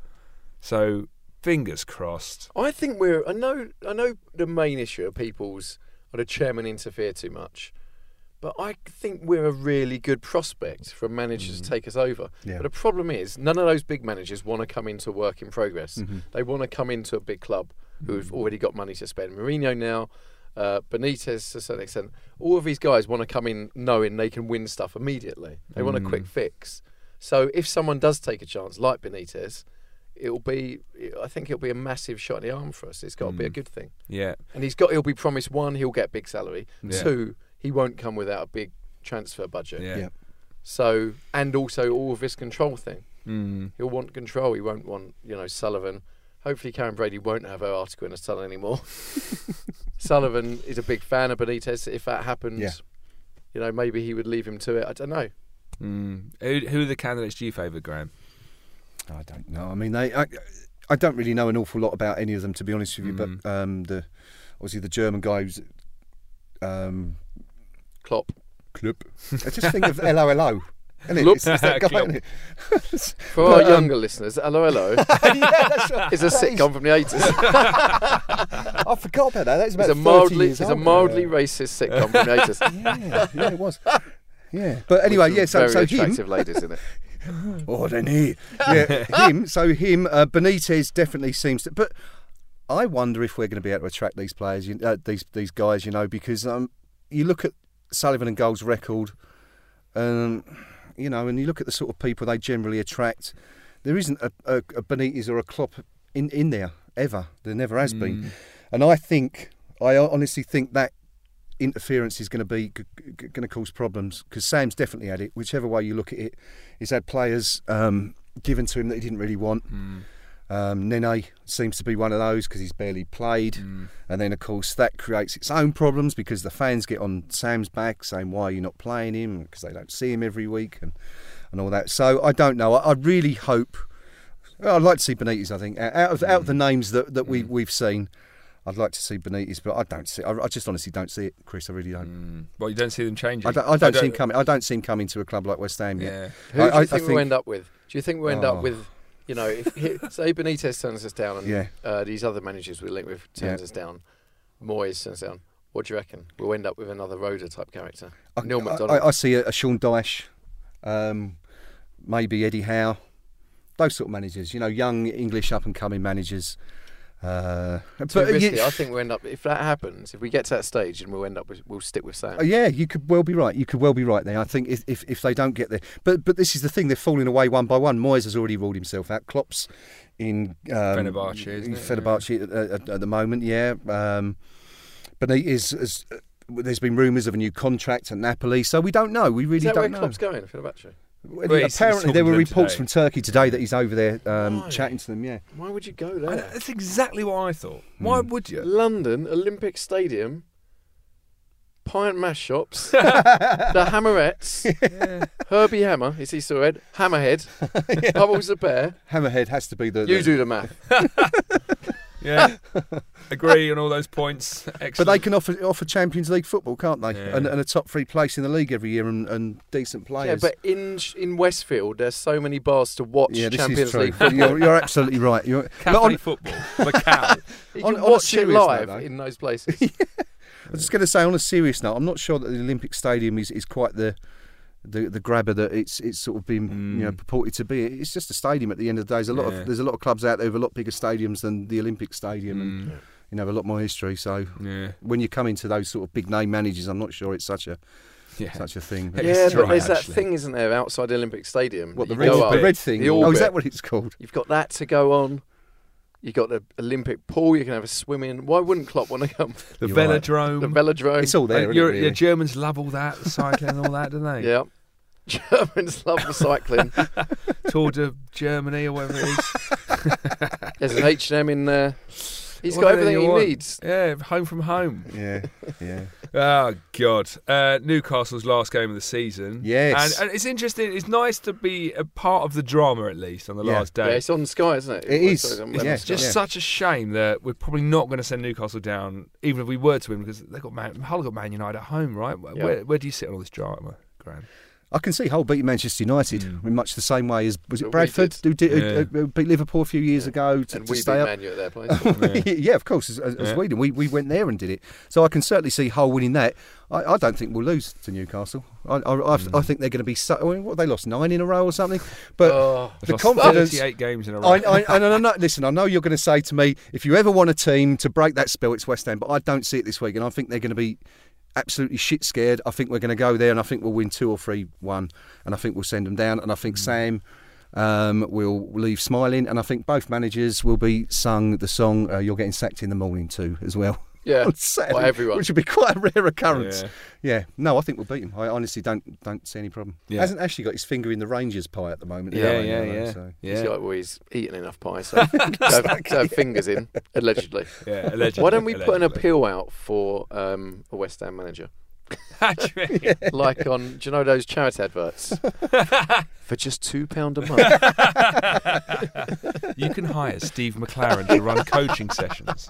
So, fingers crossed. I think we're. I know. I know the main issue of people's or the chairman interfere too much, but I think we're a really good prospect for managers to take us over. Yeah. But the problem is, none of those big managers want to come into work in progress. Mhm. They want to come into a big club who've already got money to spend. Mourinho now. Uh, Benitez to a certain extent, all of these guys want to come in knowing they can win stuff immediately. They want a quick fix. So if someone does take a chance, like Benitez, it'll be. I think it'll be a massive shot in the arm for us. It's got to be a good thing. Yeah. And he's got. He'll be promised one. He'll get big salary. Yeah. Two, he won't come without a big transfer budget. Yeah. Yeah. So and also all of this control thing. Mm. He'll want control. He won't want you know Sullivan. Hopefully, Karren Brady won't have her article in the Sun anymore. [LAUGHS] Sullivan is a big fan of Benitez. If that happens, Yeah. you know, maybe he would leave him to it. I don't know. Mm. Who, who are the candidates do you favour, Graham? I don't know. I mean, they. I, I don't really know an awful lot about any of them, to be honest with you. Mm. But um, the obviously the German guy who's um, Klopp. Club. I just think of [LAUGHS] LOLO. Isn't it? Klopp. It's, it's that [LAUGHS] guy, isn't it? [LAUGHS] For our But, um, younger listeners, hello, hello, yeah, is a sitcom from the eighties. I forgot about that. That's about It's a 30 mildly, it's a old. mildly racist sitcom from the eighties. Yeah, yeah, it was. Yeah, but anyway, yeah. So, very so him, attractive ladies in it. [LAUGHS] Oh, then he. Yeah, [LAUGHS] him. So him. Uh, Benitez definitely seems to. But I wonder if we're going to be able to attract these players, you, uh, these these guys. You know, because um, you look at Sullivan and Gold's record, um, you know, and you look at the sort of people they generally attract. there isn't a, a, a Benitez or a Klopp in, in there ever. There never has Mm. been. And I think, I honestly think that interference is going to be going to cause problems because Sam's definitely had it. Whichever way you look at it, he's had players um, given to him that he didn't really want. Mm. Um, Nene seems to be one of those because he's barely played, Mm. and then of course that creates its own problems because the fans get on Sam's back saying why are you not playing him because they don't see him every week and and all that. So I don't know. I, I really hope. well, I'd like to see Benitez. I think out of out of the names that, that we we've seen, I'd like to see Benitez, but I don't see. I, I just honestly don't see it, Chris. I really don't. Mm. Well, you don't see them changing. I don't, I don't see him coming. I don't see him coming to a club like West Ham yet. Yeah. Who I- do you I think, think- we'll end up with? Do you think we'll end Oh. up with, you know, if he- [LAUGHS] say Benitez turns us down and Yeah. uh, these other managers we link with turns Yeah. us down, Moyes turns down? What do you reckon? We'll end up with another Roeder type character. I, Neil I- McDonald. I, I see a, a Sean Dyche, um, maybe Eddie Howe, those sort of managers. You know, young English up and coming managers. Uh, but risky. yeah, I think we'll end up if that happens. If we get to that stage, and we'll end up with, we'll stick with Sam. Uh, yeah, you could well be right. You could well be right there. I think if, if, if they don't get there, but but this is the thing. They're falling away one by one. Moyes has already ruled himself out. Klopp's in um, Fenerbahce, isn't it? Fenerbahce at, at, at the moment. Yeah, um, Benitez is. Uh, there's been rumours of a new contract at Napoli, so we don't know. We really Is that don't where know. Klopp's going? Fenerbahce. Well, Well, he's- he's apparently, there were reports today. from Turkey today that he's over there um, chatting to them. Yeah, Why would you go And there? that's exactly what I thought. Why Hmm. would you? London Olympic Stadium, pint mash shops, [LAUGHS] the Hammerettes, Herbie Hammer, is he still red? Hammerhead, [LAUGHS] Bubbles the Bear. Hammerhead has to be the. You the- do the math. [LAUGHS] Yeah. Agree on all those points. [LAUGHS] Excellent. But they can offer offer Champions League football, can't they? Yeah. And, and a top three place in the league every year and, and decent players. Yeah, but in in Westfield, there's so many bars to watch Yeah, this Champions is true. League football. you're, you're absolutely right. You're, [LAUGHS] but on, football. Macau. [LAUGHS] You on- can on a watch it serious note, live though. in those places. I was just going to say, on a serious note, I'm not sure that the Olympic Stadium is, is quite the, the the grabber that it's it's sort of been you know Mm. purported to be. It's just a stadium at the end of the day. There's a lot Yeah. of there's a lot of clubs out there with a lot bigger stadiums than the Olympic Stadium, and Mm. You know a lot more history. So Yeah. when you come into those sort of big name managers, I'm not sure it's such a Yeah. such a thing. Yeah, yeah, but right, there's that thing, isn't there, outside the Olympic Stadium? What that the red, the red thing? The oh, is that what it's called? You've got that to go on. You've got the Olympic pool. You can have a swim in. Why wouldn't Klopp want to come? The You're right. velodrome. The velodrome. It's all there. Isn't it, really? yeah, Germans love all that, cycling and all that, don't they? Yeah. [LAUGHS] Germans love the cycling. [LAUGHS] Tour de Germany or whatever it is. There's an H and M in there. He's got everything he want. needs. Yeah, home from home. Yeah, yeah. Oh [LAUGHS] God! Uh, Newcastle's last game of the season. Yes. and, and it's interesting. It's nice to be a part of the drama at least on the Yeah. last Yeah, day. it's on Sky, isn't it? It is, Sorry, on yeah, Lemon Just Yeah. such a shame that we're probably not going to send Newcastle down, even if we were to win, because they got Man, Hull got Man United at home, right? Where, Yeah. where, where do you sit on all this drama, Graham? I can see Hull beating Manchester United Mm. in much the same way as was it we Bradford did. who did, Yeah. who- who beat Liverpool a few years ago to, and to we beat up. Man U at their place. [LAUGHS] Yeah. yeah, of course, as, as Yeah. we did. We, we went there and did it. So I can certainly see Hull winning that. I, I don't think we'll lose to Newcastle. I, I, I, Mm. I think they're going to be. So, I mean, what they lost nine in a row or something. But oh, the confidence. 38 games in a row. I, I, I, I know, listen, I know you're going to say to me, if you ever want a team to break that spell, it's West Ham. But I don't see it this week, and I think they're going to be absolutely shit scared. I think we're going to go there, and I think we'll win two or three one, and I think we'll send them down, and I think Sam. Um, will leave smiling, and I think both managers will be sung the song uh, "You're Getting Sacked in the Morning" too, as well. Yeah. on Saturday, By everyone. which would be quite a rare occurrence. Yeah. Yeah. no, I think we'll beat him. I honestly don't don't see any problem. Yeah. Hasn't actually got his finger in the Rangers pie at the moment. Yeah, either, yeah, you know, yeah. so- He's Yeah, got, well, he's eaten enough pie, so to have, to have fingers in, allegedly. yeah, allegedly. Why don't we put an appeal out for um, a West Ham manager? [LAUGHS] Actually, [LAUGHS] Like on, do you know those charity adverts? [LAUGHS] for just £2 a month. you can hire Steve McClaren to run coaching sessions.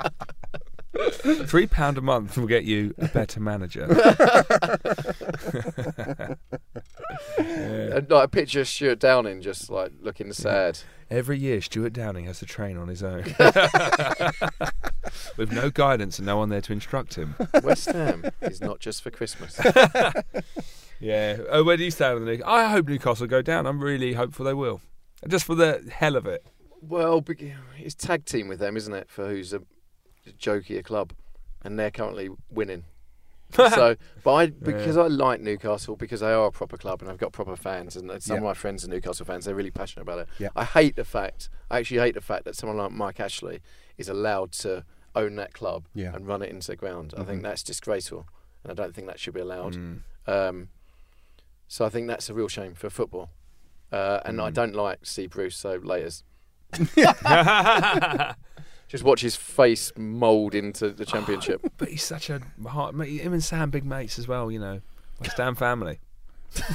Three pound a month will get you a better manager. [LAUGHS] Yeah. And like a picture of Stewart Downing just like looking sad. Every year, Stewart Downing has to train on his own, [LAUGHS] with no guidance and no one there to instruct him. West Ham is not just for Christmas. [LAUGHS] Yeah. Oh, where do you stand on the? league? I hope Newcastle go down. I'm really hopeful they will, just for the hell of it. Well, it's tag team with them, isn't it? For who's a jokier club, and they're currently winning. [LAUGHS] so, but I because I like Newcastle because they are a proper club and I've got proper fans and some of my friends are Newcastle fans. They're really passionate about it. Yeah. I hate the fact. I actually hate the fact that someone like Mike Ashley is allowed to own that club Yeah. Mm-hmm. and run it into the ground. I think that's disgraceful, and I don't think that should be allowed. Mm. Um, so I think that's a real shame for football. Uh, and Mm. I don't like Steve Bruce, so laters. [LAUGHS] [LAUGHS] Just watch his face mould into the championship. [LAUGHS] but he's such a heart. mate, Him and Sam big mates as well. You know, West Ham family.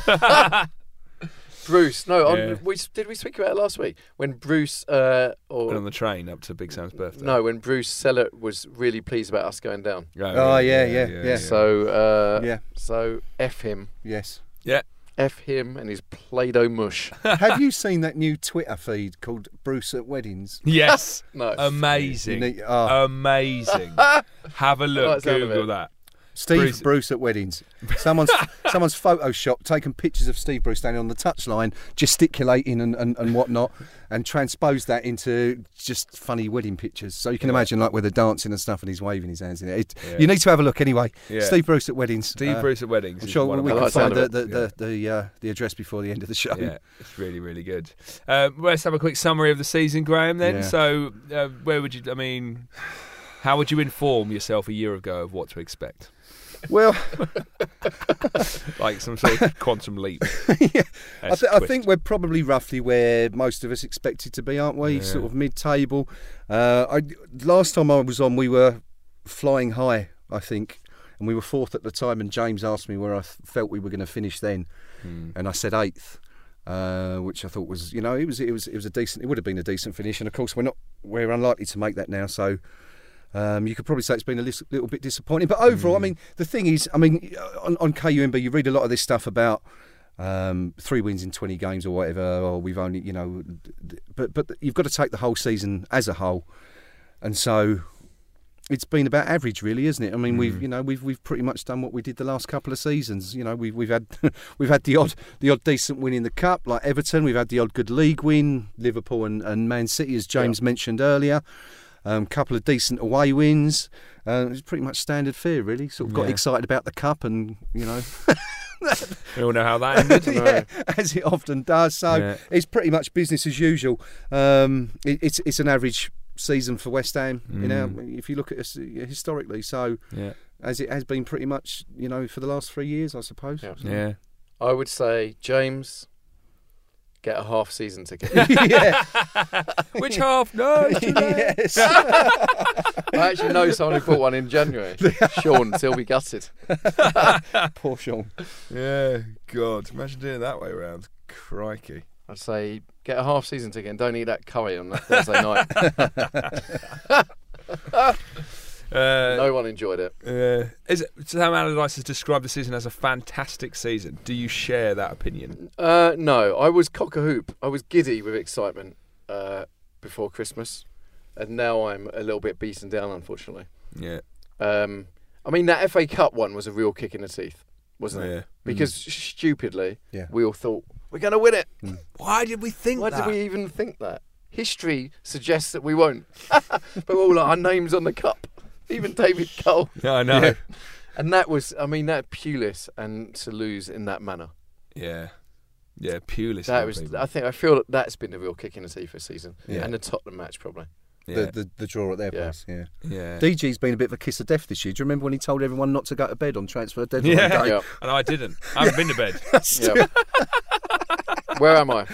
[LAUGHS] Bruce, no, on, Yeah. we, did we speak about it last week when Bruce uh, Went or on the train up to Big Sam's birthday. no, when Bruce Sellett was really pleased about us going down. Oh, yeah, yeah, yeah. So uh, Yeah. so f him, Yes. F him, and his Play-Doh mush. [LAUGHS] Have you seen that new Twitter feed called Bruce at Weddings? [LAUGHS] Yes. [LAUGHS] No, Amazing. Need- oh. Amazing. Have a look. like the sound of Google it. that. Steve Bruce- Bruce. at weddings. Someone's [LAUGHS] someone's photoshopped, taken pictures of Steve Bruce standing on the touchline, gesticulating and, and, and whatnot, and transposed that into just funny wedding pictures. So you can imagine like where they're dancing and stuff, and he's waving his hands in it. It- Yeah. You need to have a look anyway. Yeah. Stike Bruce at weddings. Steve Uh, Bruce at weddings. I'm sure we can like find the the, the, the, uh, the address before the end of the show. Yeah, it's really, really good. Um, let's have a quick summary of the season, Graham. Then, Yeah. so uh, where would you? I mean, how would you inform yourself a year ago of what to expect? Well, [LAUGHS] Like some sort of quantum leap. [LAUGHS] yeah. I, th- I think we're probably roughly where most of us expected to be, aren't we? Yeah. Sort of mid-table. Uh, I, last time I was on, we were flying high, I think, and we were fourth at the time. And James asked me where I th- felt we were going to finish then, Hmm. and I said eighth, uh, which I thought was, you know, it was it was it was a decent. It would have been a decent finish, and of course we're not we're unlikely to make that now. So. Um, you could probably say it's been a lis- little bit disappointing, but overall, I mean, the thing is, I mean, on, on KUMB, you read a lot of this stuff about um, three wins in 20 games or whatever, or we've only, you know, but but you've got to take the whole season as a whole, and so it's been about average, really, isn't it? I mean, we've you know we've we've pretty much done what we did the last couple of seasons. You know, we've we've had [LAUGHS] we've had the odd the odd decent win in the cup, like Everton. We've had the odd good league win, Liverpool and, and Man City, as James mentioned earlier. Um, couple of decent away wins. Uh, it's pretty much standard fare, really. Sort of got Yeah. excited about the cup, and you know. [LAUGHS] we all know how that [LAUGHS] ended. yeah, as it often does. So Yeah. it's pretty much business as usual. Um, it, it's it's an average season for West Ham. You know, if you look at us historically, so yeah, as it has been pretty much, you know, for the last three years, I suppose. Yeah. yeah. I would say James, get a half season ticket. [LAUGHS] yeah. [LAUGHS] Which half? No. it's too late. yes. I actually know someone who bought one in January. [LAUGHS] Sean, he'll be gutted. Poor Sean. yeah. God, imagine doing it that way around. Crikey. I'd say get a half season ticket and don't eat that curry on that Thursday night. Uh, no one enjoyed it. Uh, is it, Sam Allardyce has described the season as a fantastic season. Do you share that opinion? Uh, no, I was cock a hoop. I was giddy with excitement uh, before Christmas, and now I'm a little bit beaten down, unfortunately. Yeah. Um, I mean, that FA Cup one was a real kick in the teeth, wasn't Yeah. it? Because stupidly, Yeah. we all thought we're going to win it. Why did we think that? Why that? did we even think that? History suggests that we won't. [LAUGHS] but all our names on the cup. Even David Cole. [LAUGHS] Yeah, I know. Yeah. And that was, I mean, that Pulis and to lose in that manner. Yeah. Yeah, Pulis. That was, I think, I feel that that's been the real kick in the teeth this season. Yeah. And the Tottenham match, probably. yeah. The, the the draw at their Yeah. place. Yeah. yeah. DG's been a bit of a kiss of death this year. Do you remember when he told everyone not to go to bed on transfer deadline Yeah. day? Yeah. And I didn't. I haven't been to bed. [LAUGHS] yeah. [LAUGHS] Where am I?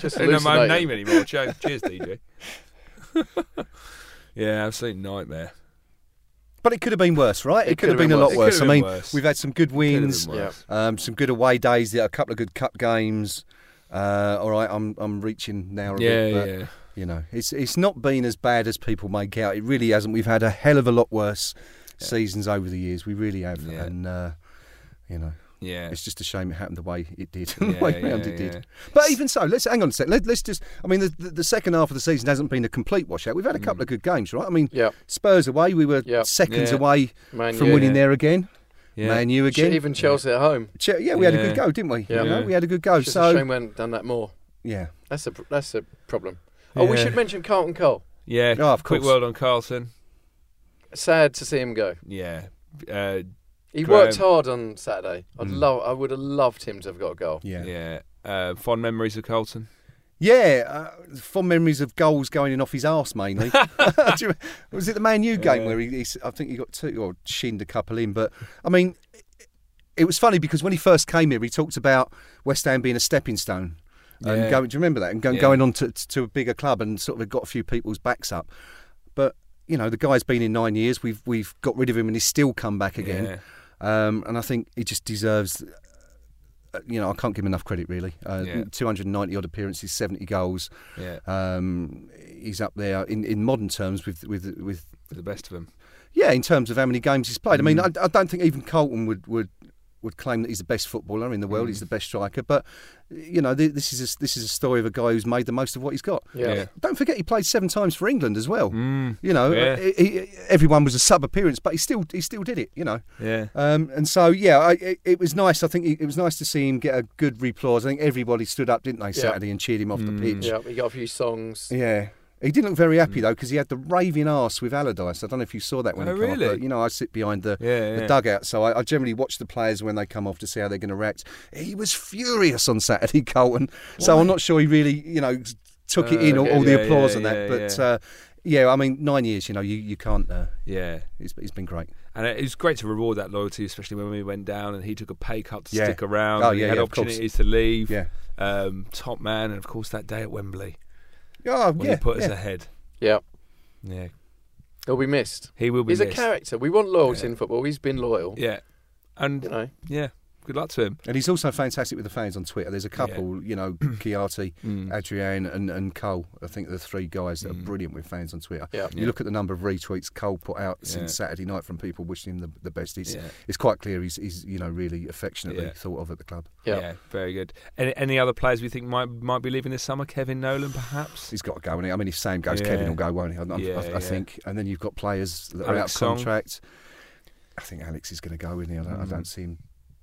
Just I don't know my own name anymore. Cheers, cheers DJ. yeah, absolute nightmare. But it could have been worse, right? It, It could have been, a lot worse. I mean, worse. we've had some good been wins. Um, some good away days, a couple of good cup games. Uh, all right, I'm I'm reaching now a Yeah, bit, but yeah. you know, it's it's not been as bad as people make out. It really hasn't. We've had a hell of a lot worse seasons over the years. We really have, Yeah. and uh, you know, Yeah. it's just a shame it happened the way it did. Yeah, [LAUGHS] the way yeah, round it did. yeah. But even so, let's hang on a second. Let, let's just. I mean, the, the, the second half of the season hasn't been a complete washout. We've had a couple of good games, right? I mean, Yeah. Spurs away, we were Yeah. seconds Yeah. away Man from U. winning Yeah. there again. Yeah. Man U again. Even Chelsea at home. Che- yeah, we had a good go, didn't we? Yeah. You know, we had a good go. It's just a so shame we hadn't done that more. yeah, That's a that's a problem. Oh, we should mention Carlton Cole. Yeah. Oh, of Quick course. word on Carlton. Sad to see him go. Yeah. Uh, He Graham. worked hard on Saturday. I'd love. I would have loved him to have got a goal. Yeah. Yeah. Uh, fond memories of Colton. Yeah, uh, fond memories of goals going in off his arse mainly. [LAUGHS] [LAUGHS] Do you- was it the Man U game where he, he, I think he got two or shinned a couple in? But I mean, it was funny because when he first came here, he talked about West Ham being a stepping stone. And going, do you remember that? And go, Yeah. going on to, to a bigger club and sort of got a few people's backs up. But you know, the guy's been in nine years. We've we've got rid of him and he's still come back again. Um, and I think he just deserves. uh, You know, I can't give him enough credit really. Uh, Yeah. 290 odd appearances, 70 goals. Yeah. Um, he's up there in, in modern terms with, with with The best of them. yeah in terms of how many games he's played. I Mm. mean, I, I don't think even Colton would, would would claim that he's the best footballer in the world. Mm. He's the best striker, but you know th- this is a, this is a story of a guy who's made the most of what he's got. Yeah. Yeah. Don't forget he played seven times for England as well. Mm. You know, Yeah. he, he, everyone was a sub appearance, but he still he still did it. You know. Yeah. Um, and so, yeah, I, it, it was nice. I think it was nice to see him get a good applause. I think everybody stood up, didn't they, Saturday, and cheered him off Mm. the pitch. Yeah, he got a few songs. Yeah. He didn't look very happy though because he had the raving arse with Allardyce. I don't know if you saw that when Oh, he came really? off, but you know I sit behind the, Yeah, the yeah. dugout, so I, I generally watch the players when they come off to see how they're going to react. He was furious on Saturday, [LAUGHS] Colton. So I'm not sure he really, you know, took it Uh, in all, okay, all the yeah, applause yeah, and that. yeah, but yeah. Uh, yeah, I mean, nine years, you know, you you can't. Uh, Yeah. it's, it's been great. And it was great to reward that loyalty, especially when we went down and he took a pay cut to Yeah. stick around. Oh, and he yeah, had yeah, opportunities to leave. Yeah. Um, top man, and of course that day at Wembley Oh, when yeah, he put us ahead. Yeah, Yeah, he'll be missed. he will be. He's a character. We want loyalty Yeah. in football. He's been loyal. Yeah, and You know. yeah, good luck to him. And he's also fantastic with the fans on Twitter. There's a couple, you know, [CLEARS THROAT] Chiati, Mm. Adrian, and, and Cole. I think the three guys that Mm. are brilliant with fans on Twitter. Yeah. You Yeah. look at the number of retweets Cole put out Yeah. since Saturday night from people wishing him the, the best. It's, Yeah. it's quite clear he's, he's you know really affectionately Yeah. thought of at the club. Yeah. very good. Any, any other players we think might might be leaving this summer? Kevin Nolan, perhaps. He's got to go. And I mean, if Sam goes, Yeah. Kevin will go, won't he? I, I- Yeah, I, yeah. think. And then you've got players that are out Alex of Song. contract. I think Alex is going to go, isn't he? I don't, I Mm. don't see him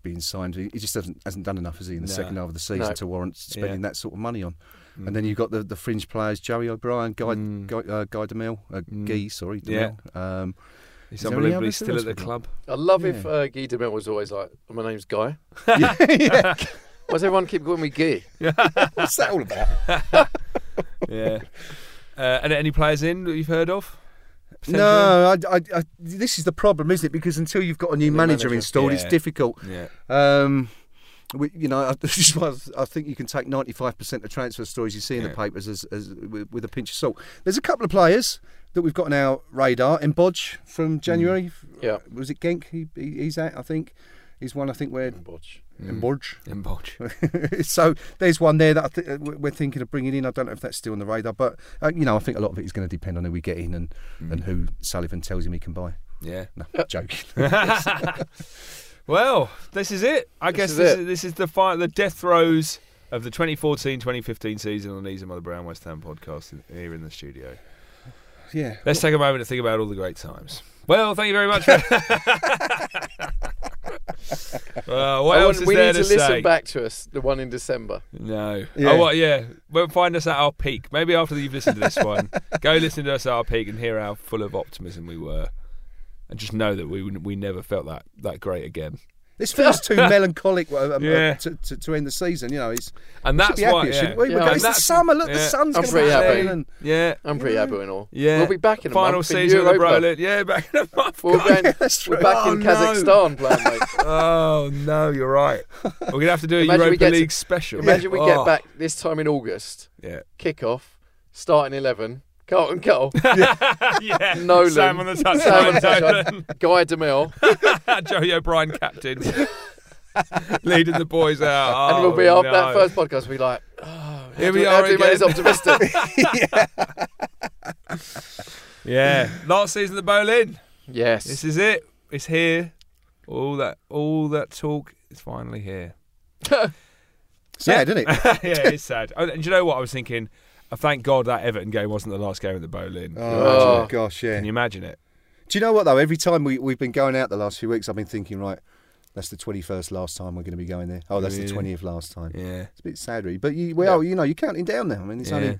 being signed. He he just hasn't hasn't done enough, has he, in the No. second half of the season No. to warrant spending that sort of money on. Mm. And then you've got the, the fringe players, Joey O'Brien, Guy Mm. Guy, uh, Guy Demel, uh, Mm. Guy, sorry, Yeah. Um, He's Is there any unbelievably still at the club. I love if uh, Guy Demel was always like, "My name's Guy." [LAUGHS] yeah, [LAUGHS] yeah. Why does everyone keep calling me Guy? What's that all about? [LAUGHS] yeah. Uh, and any players in that you've heard of? Potentially? No, I, I, I, this is the problem, isn't it? Because until you've got a new New manager, manager. installed, it's difficult. Yeah. Um, we, you know, [LAUGHS] this is why I think you can take 95% of transfer stories you see in Yeah. the papers as, as with, with a pinch of salt. There's a couple of players that we've got on our radar. in Mbodj from January. Yeah. Was it Genk? He, he, he's at, I think. He's one, I think, where. Botch. Mm. Mbodj. Mbodj. [LAUGHS] so there's one there that I th- we're thinking of bringing in. I don't know if that's still on the radar, but uh, you know, I think a lot of it is going to depend on who we get in and, Mm. and who Sullivan tells him he can buy. Yeah. No, [LAUGHS] joking. [LAUGHS] well, this is it. I This guess is this, it. is, this is the fi- the death throes of the 2014-2015 season on the Knees Up Mother Brown West Ham podcast in- here in the studio. yeah. Let's take a moment to think about all the great times. Well, thank you very much. For [LAUGHS] uh, what I else want- is we there need to, to, listen say? back to us, the one in December. No. Yeah. Oh, what? Yeah. Well, find us at our peak. Maybe after you've listened to this one, go listen to us at our peak and hear how full of optimism we were, and just know that we we never felt that that great again. This feels too [LAUGHS] melancholic uh, um, uh, to, to, to end the season. You know, it's And we should that's be why. yeah. shouldn't we? Yeah, We're going- it's the summer. Look, yeah. the sun's I'm going to pretty be happy. shining. And Yeah. I'm pretty happy and all. Yeah. We'll be back in a Final month in season of the Europa. Brolet. Yeah, back in a month. [LAUGHS] We're, going, [LAUGHS] that's we're back Oh, in no. Kazakhstan playing, mate. Oh no, you're right. We're gonna have to do a Imagine we Europa get to- League special. Imagine we Oh. get back this time in August, Yeah. kick off, starting 11, Carlton Cole, [LAUGHS] yeah. Nolan, Sam on the Sam on touchline. the touchline, Guy Demel, [LAUGHS] Joey O'Brien captain, [LAUGHS] leading the boys out. and we'll Oh, be after no. that first podcast. We'll be like, oh, Here we do- are how do we make again. this optimistic. Yeah, last season of the Boleyn. yes. This is it. It's here. All that, all that talk is finally here. Sad, isn't it? yeah, it's sad. Oh, And do you know what I was thinking? I thank God that Everton game wasn't the last game at the Boleyn. Oh, Oh. gosh, yeah. Can you imagine it? Do you know what though? Every time we we've been going out the last few weeks, I've been thinking, right, that's the twenty first last time we're going to be going there. Oh, that's the twentieth last time. Yeah. It's a bit sad, really. But you, well, Yeah. you know, you're counting down now. I mean, it's Yeah. only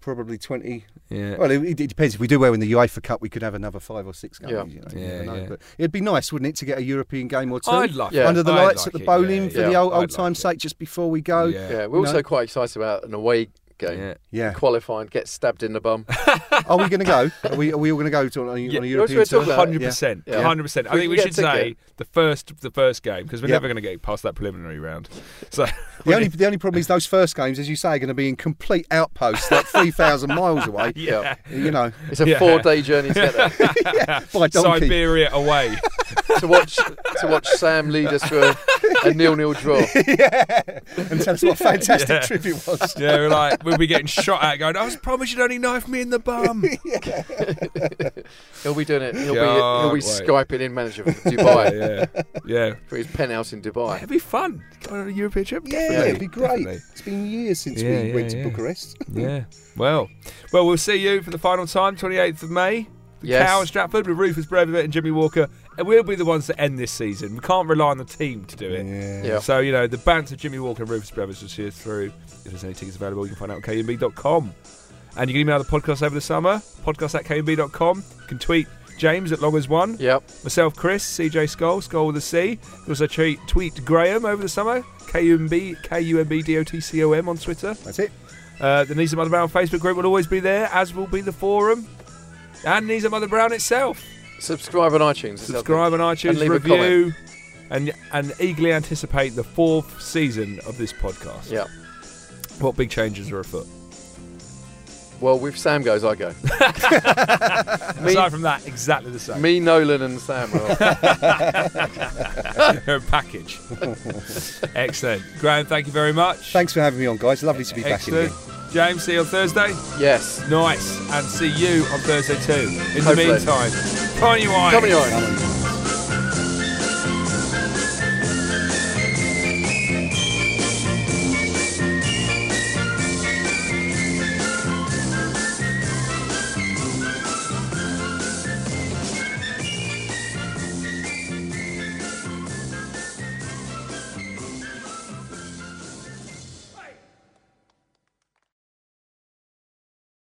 probably 20. Yeah. Well, it, it depends. If we do well in the UEFA Cup, we could have another five or six games. Yeah. You know, Yeah, never know. yeah. But it'd be nice, wouldn't it, to get a European game or two I'd like Yeah. under the I'd lights like at the it, Boleyn yeah, for yeah. the old, I'd old like time's sake, just before we go. Yeah. Yeah, we're also No. quite excited about an away game. Yeah. Yeah. Qualifying, get stabbed in the bum. [LAUGHS] Are we going to go? Are we? Are we all going to go to on a, Yeah. on a You know what European tour? Hundred percent, Yeah. hundred percent. I We think can we should say the first, the first game because we're Yeah. never going to get past that preliminary round. So [LAUGHS] The only, the only problem is those first games, as you say, are going to be in complete outposts, like 3,000 miles away. [LAUGHS] Yeah. You know, It's a Yeah. four-day journey to get there. by. Siberia away. to watch to watch Sam lead us to a, a nil-nil draw. yeah. And tell us what a fantastic Yeah. trip it was. yeah, we're like we'll be getting shot at, going. I was promised you'd only knife me in the bum. [LAUGHS] He'll be doing it. He'll Can't be he'll be wait. skyping in manager from [LAUGHS] Dubai yeah, yeah. for his penthouse in Dubai. It'd be fun. Go on a European trip. Yeah, Definitely. it'd be great. Definitely. It's been years since Yeah, we yeah, went to. Bucharest. [LAUGHS] Yeah. Well, well, we'll see you for the final time, 28th of May. The Yes. Cow in Stratford with Rufus Brevett and Jimmy Walker. And we'll be the ones that end this season. We can't rely on the team to do it. Yeah. So, you know, the banter of Jimmy Walker and Rufus Brevett will see us through. If there's any tickets available, you can find out at kumb.com. And you can email the podcast over the summer, podcast at kumb.com. You can tweet James at long as one. Yep. Myself, Chris, CJ Skull, Skull with a C. You can also tweet, tweet Graham over the summer, KUMB, K-U-M-B-D-O-T-C-O-M on Twitter. That's it. Uh, the Knees Up Mother Brown Facebook group will always be there, as will be the forum. And Knees Up Mother Brown itself. Subscribe on iTunes. Subscribe on iTunes, And leave a review, and and eagerly anticipate the fourth season of this podcast. Yeah. What big changes are afoot? Well, with Sam goes, I go. [LAUGHS] me, Aside from that, exactly the same. me, Nolan, and Sam. Are off. [LAUGHS] package. [LAUGHS] Excellent. Graham, thank you very much. Thanks for having me on, guys. Lovely to be back in Excellent. here. James, see you on Thursday. yes. Nice. And see you on Thursday too. In the meantime, Wine. Come on, you Come on.